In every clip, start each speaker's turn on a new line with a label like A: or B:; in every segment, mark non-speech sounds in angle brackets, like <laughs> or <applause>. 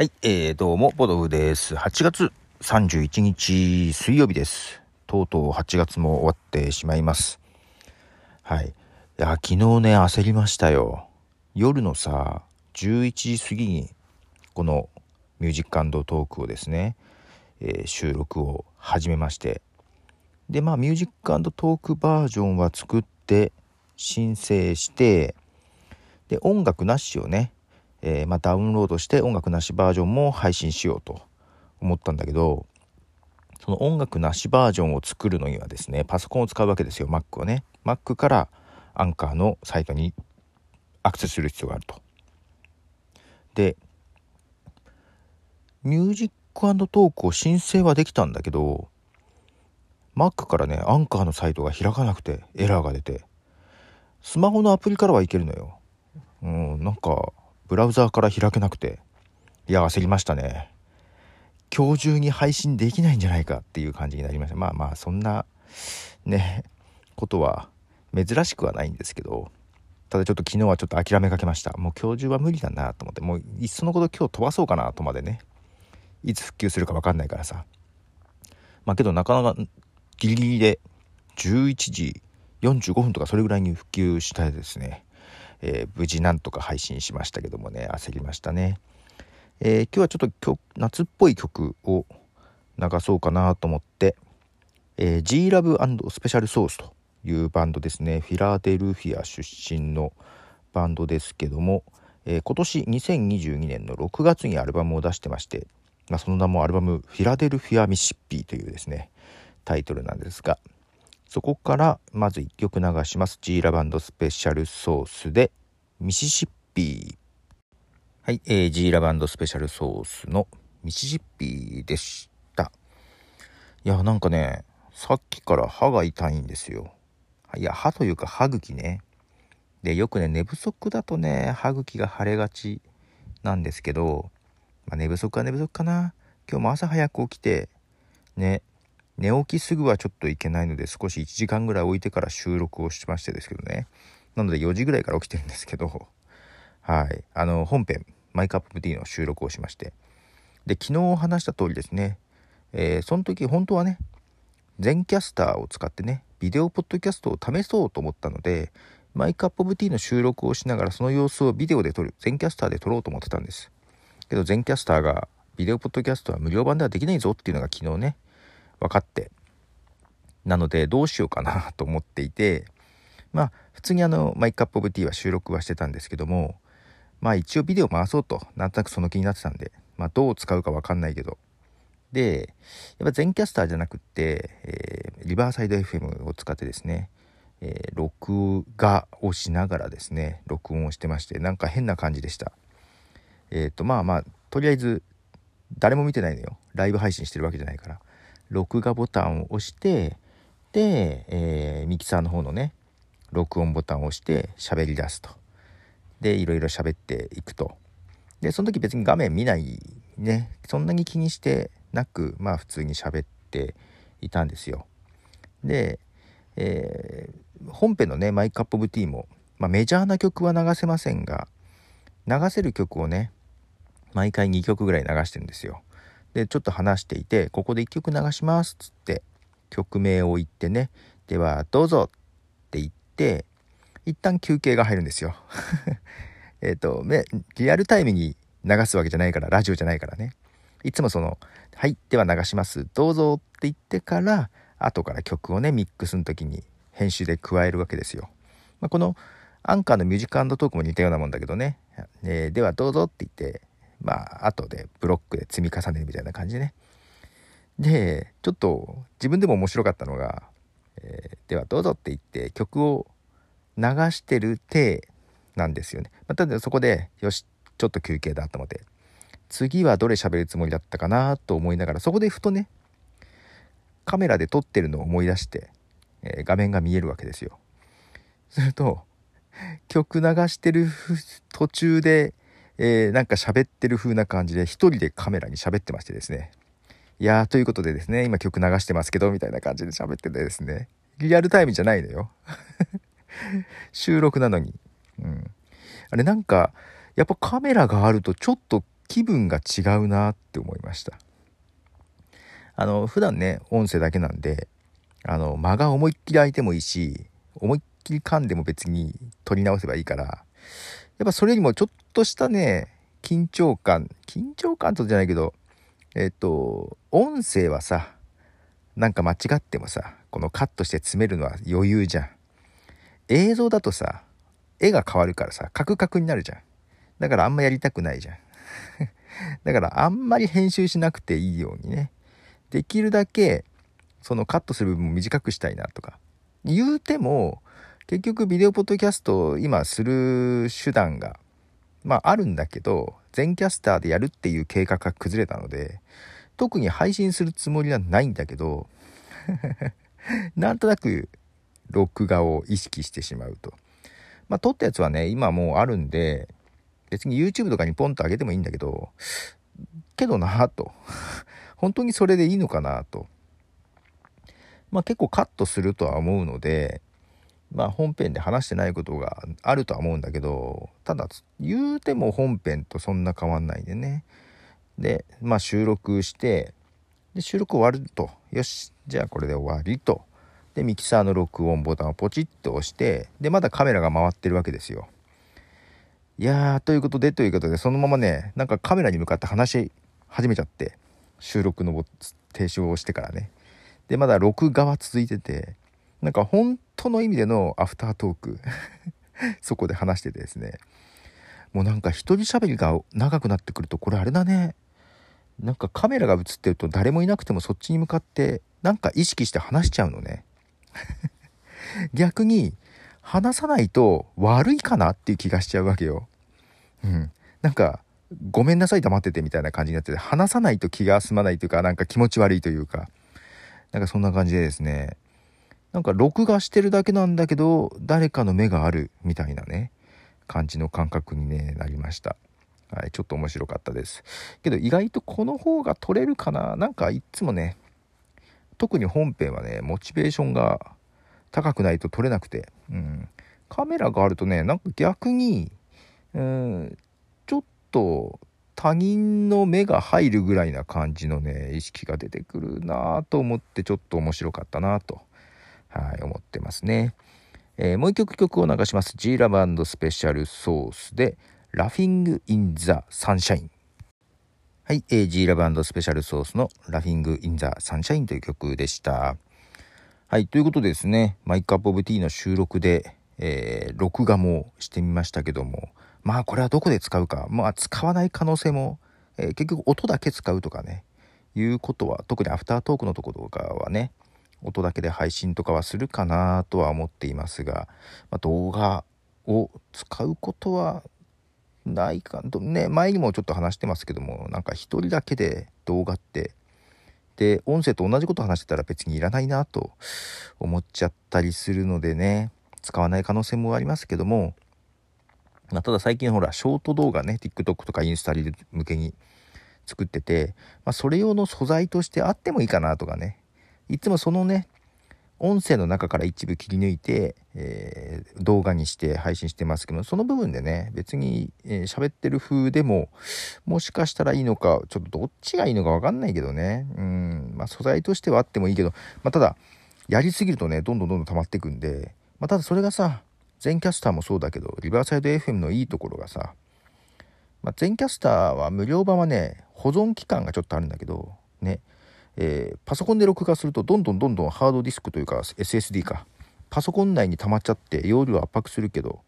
A: はい、えー、どうも、ボドフです。8月31日水曜日です。とうとう8月も終わってしまいます。はい。いや、昨日ね、焦りましたよ。夜のさ、11時過ぎに、このミュージックトークをですね、えー収録を始めまして。で、まあ、ミュージックトークバージョンは作って、申請して、で、音楽なしをね、えーまあ、ダウンロードして音楽なしバージョンも配信しようと思ったんだけどその音楽なしバージョンを作るのにはですねパソコンを使うわけですよ Mac をね。Mac からアンカーのサイトにアクセスする必要があると。でミュージックトークを申請はできたんだけど Mac からねアンカーのサイトが開かなくてエラーが出て。スマホのアプリからはいけるのよ。うんなんかブラウザーから開けなくて。いや焦りましたね。今日中に配信できないんじゃないかっていう感じになりました。まあまあそんなねことは珍しくはないんですけど。ただちょっと昨日はちょっと諦めかけました。もう今日中は無理だなと思って。もういっそのこと今日飛ばそうかなとまでね。いつ復旧するか分かんないからさ。まあけどなかなかギリギリで11時45分とかそれぐらいに復旧したいですね。えー無事なんとか配信しましたけどもね焦りましたね、えー今日はちょっと夏っぽい曲を流そうかなと思って、えー、G-Love& スペシャルソースというバンドですね。フィラデルフィア出身のバンドですけども、えー今年2022年の6月にアルバムを出してまして、まあ、その名もアルバム「フィラデルフィア・ミシシッピー」というですねタイトルなんですがそこからまず1曲流します。G ラバンドスペシャルソースでミシシッピーはい、えー、G ラバンドスペシャルソースのミシシッピーでした。いや、なんかね、さっきから歯が痛いんですよ。いや、歯というか歯茎ね。で、よくね、寝不足だとね、歯茎が腫れがちなんですけど、まあ、寝不足は寝不足かな。今日も朝早く起きて、ね、寝起きすぐはちょっといけないので少し1時間ぐらい置いてから収録をしましてですけどね。なので4時ぐらいから起きてるんですけどはい。あの本編マイクアップ D の収録をしまして。で昨日話した通りですね、えーその時本当はね全キャスターを使ってねビデオポッドキャストを試そうと思ったのでマイクアップオブ T の収録をしながらその様子をビデオで撮る全キャスターで撮ろうと思ってたんです。けど全キャスターがビデオポッドキャストは無料版ではできないぞっていうのが昨日ね分かって。なのでどうしようかな <laughs> と思っていてまあ普通にあのマイクアップオブティーは収録はしてたんですけどもまあ一応ビデオ回そうと。なんとなくその気になってたんでまあどう使うか分かんないけど。でやっぱ全キャスターじゃなくって、えーリバーサイド FM を使ってですね、えー録画をしながらですね録音をしてましてなんか変な感じでした。えっ、とまあまあとりあえず誰も見てないのよ。ライブ配信してるわけじゃないから。録画ボタンを押してで、えーミキサーの方のね録音ボタンを押して喋り出すと。でいろいろ喋っていくと。でその時別に画面見ないね。そんなに気にしてなくまあ普通に喋っていたんですよ。で、えー本編のねマイクアップオブティーも、まあ、メジャーな曲は流せませんが流せる曲をね毎回2曲ぐらい流してるんですよ。でちょっと話していてここで1曲流しますっつって曲名を言ってね。ではどうぞって言って一旦休憩が入るんですよ。<laughs> えっとリアルタイムに流すわけじゃないからラジオじゃないからね。いつもその「はいでは流しますどうぞ」って言ってから後から曲をねミックスの時に編集で加えるわけですよ、まあ、このアンカーのミュージックトークも似たようなもんだけどね、えーではどうぞって言ってまあ後でブロックで積み重ねるみたいな感じでね。でちょっと自分でも面白かったのが「えーではどうぞ」って言って曲を流してる体なんですよね、まあ、ただそこでよしちょっと休憩だと思って次はどれ喋るつもりだったかなと思いながらそこでふとねカメラで撮ってるのを思い出して、えー画面が見えるわけですよ。すると曲流してる途中で、えーなんか喋ってる風な感じで一人でカメラに喋ってましてですね。いやーということでですね今曲流してますけどみたいな感じで喋っててですね。リアルタイムじゃないのよ。<laughs> 収録なのに。うん。あれなんかやっぱカメラがあるとちょっと気分が違うなって思いました。あの普段ね音声だけなんであの間が思いっきり空いてもいいし思いっきり噛んでも別に取り直せばいいからやっぱそれよりもちょっとしたね緊張感。緊張感とじゃないけどえっと音声はさなんか間違ってもさこのカットして詰めるのは余裕じゃん。映像だとさ絵が変わるからさカクカクになるじゃん。だからあんまやりたくないじゃん。<laughs> だからあんまり編集しなくていいようにね。できるだけそのカットする部分も短くしたいなとか。言うても結局ビデオポッドキャスト今する手段がまああるんだけど全キャスターでやるっていう計画が崩れたので特に配信するつもりはないんだけど <laughs> なんとなく録画を意識してしまうと。まあ撮ったやつはね今もうあるんで別に YouTube とかにポンと上げてもいいんだけどけどなぁと <laughs> 本当にそれでいいのかなと。まあ結構カットするとは思うので、まあ本編で話してないことがあるとは思うんだけど、ただ言うても本編とそんな変わんないでね。で、まあ収録して、で収録終わると。よし、じゃあこれで終わりと。で、ミキサーの録音ボタンをポチッと押して、で、まだカメラが回ってるわけですよ。いやー、ということで、ということで、そのままね、なんかカメラに向かって話し始めちゃって、収録の停止をしてからねでまだ録画は続いててなんか本当の意味でのアフタートークそこで話しててですね。もうなんか一人喋りが長くなってくるとこれあれだね。なんかカメラが映ってると誰もいなくてもそっちに向かってなんか意識して話しちゃうのね。<laughs> 逆に話さないと悪いかなっていう気がしちゃうわけよ。うん。なんかごめんなさい黙っててみたいな感じになってて、話さないと気が済まないというか、なんか気持ち悪いというか、なんかそんな感じでですね、なんか録画してるだけなんだけど、誰かの目があるみたいなね、感じの感覚に、ね、なりました。はい、ちょっと面白かったです。けど意外とこの方が撮れるかな？なんかいつもね、特に本編はね、モチベーションが高くないと撮れなくて、うん、カメラがあるとね、なんか逆に、うん、ちょっと他人の目が入るぐらいな感じのね意識が出てくるなぁと思ってちょっと面白かったなと、はい、思ってますね、えー、もう一曲曲を流します。G ラブスペシャルソースでラフィング・イン・ザ・サンシャインはい、えー、G ラブスペシャルソースのラフィング・イン・ザ・サンシャインという曲でした。はいということでですね My Cup of Tea の収録で、えー、録画もしてみましたけどもまあこれはどこで使うか、まあ使わない可能性も、えー、結局音だけ使うとかね、いうことは、特にアフタートークのところとかはね、音だけで配信とかはするかなとは思っていますが、まあ、動画を使うことはないかと。ね前にもちょっと話してますけどもなんか一人だけで動画って。で音声と同じこと話してたら別にいらないなと思っちゃったりするのでね使わない可能性もありますけども。まあ、ただ最近ほらショート動画ね TikTok とかインスタリ向けに作ってて、まあ、それ用の素材としてあってもいいかなとかねいつもそのね音声の中から一部切り抜いて、えー、動画にして配信してますけどその部分でね別に喋、えー、ってる風でももしかしたらいいのかちょっとどっちがいいのか分かんないけどね。うんまあ素材としてはあってもいいけど、まあ、ただやりすぎるとねどんどんどんどん溜まっていくんで、まあ、ただそれがさ全キャスターもそうだけど、リバーサイド FM のいいところがさ、まあ、全キャスターは無料版はね、保存期間がちょっとあるんだけど、ね、えー、パソコンで録画するとどんどんどんどんハードディスクというか SSD か、パソコン内に溜まっちゃって容量圧迫するけど、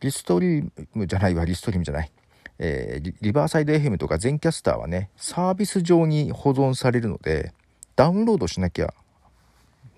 A: リストリームじゃないわ、リストリームじゃない。えー、リバーサイド FM とか全キャスターはね、サービス上に保存されるので、ダウンロードしなきゃ、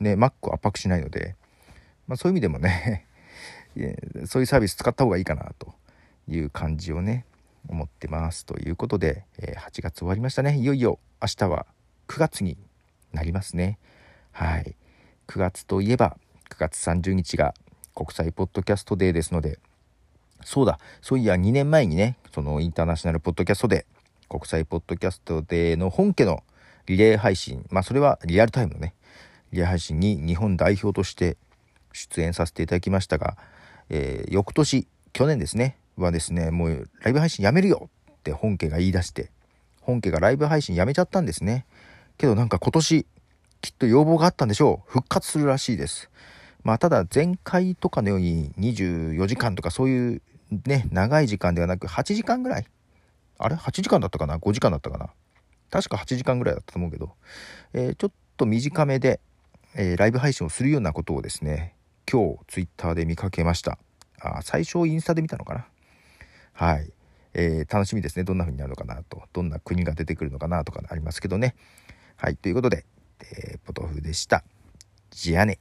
A: ね、Mac を圧迫しないので、まあ、そういう意味でもね <laughs> そういうサービス使った方がいいかなという感じをね思ってます。ということで、え8月終わりましたね。いよいよ明日は9月になりますね。はい。9月といえば9月30日が国際ポッドキャストデーですのでそうだそういや2年前にねそのインターナショナルポッドキャストで国際ポッドキャストデーの本家のリレー配信まあそれはリアルタイムのねリレー配信に日本代表として出演させていただきましたがえー、翌年、去年ですね、はですね、もうライブ配信やめるよって本家が言い出して本家がライブ配信やめちゃったんですね。けどなんか今年きっと要望があったんでしょう。復活するらしいです。まあただ前回とかのように24時間とかそういうね長い時間ではなく8時間ぐらい？あれ ?8 時間だったかな ?5 時間だったかな？確か8時間ぐらいだったと思うけど、えー、ちょっと短めで、えー、ライブ配信をするようなことをですね今日ツイッターで見かけました。あ最初インスタで見たのかな？はい、えー、楽しみですね。どんな風になるのかなと。どんな国が出てくるのかなとかありますけどね。はいということで、えー、ポトフでした。じゃあね。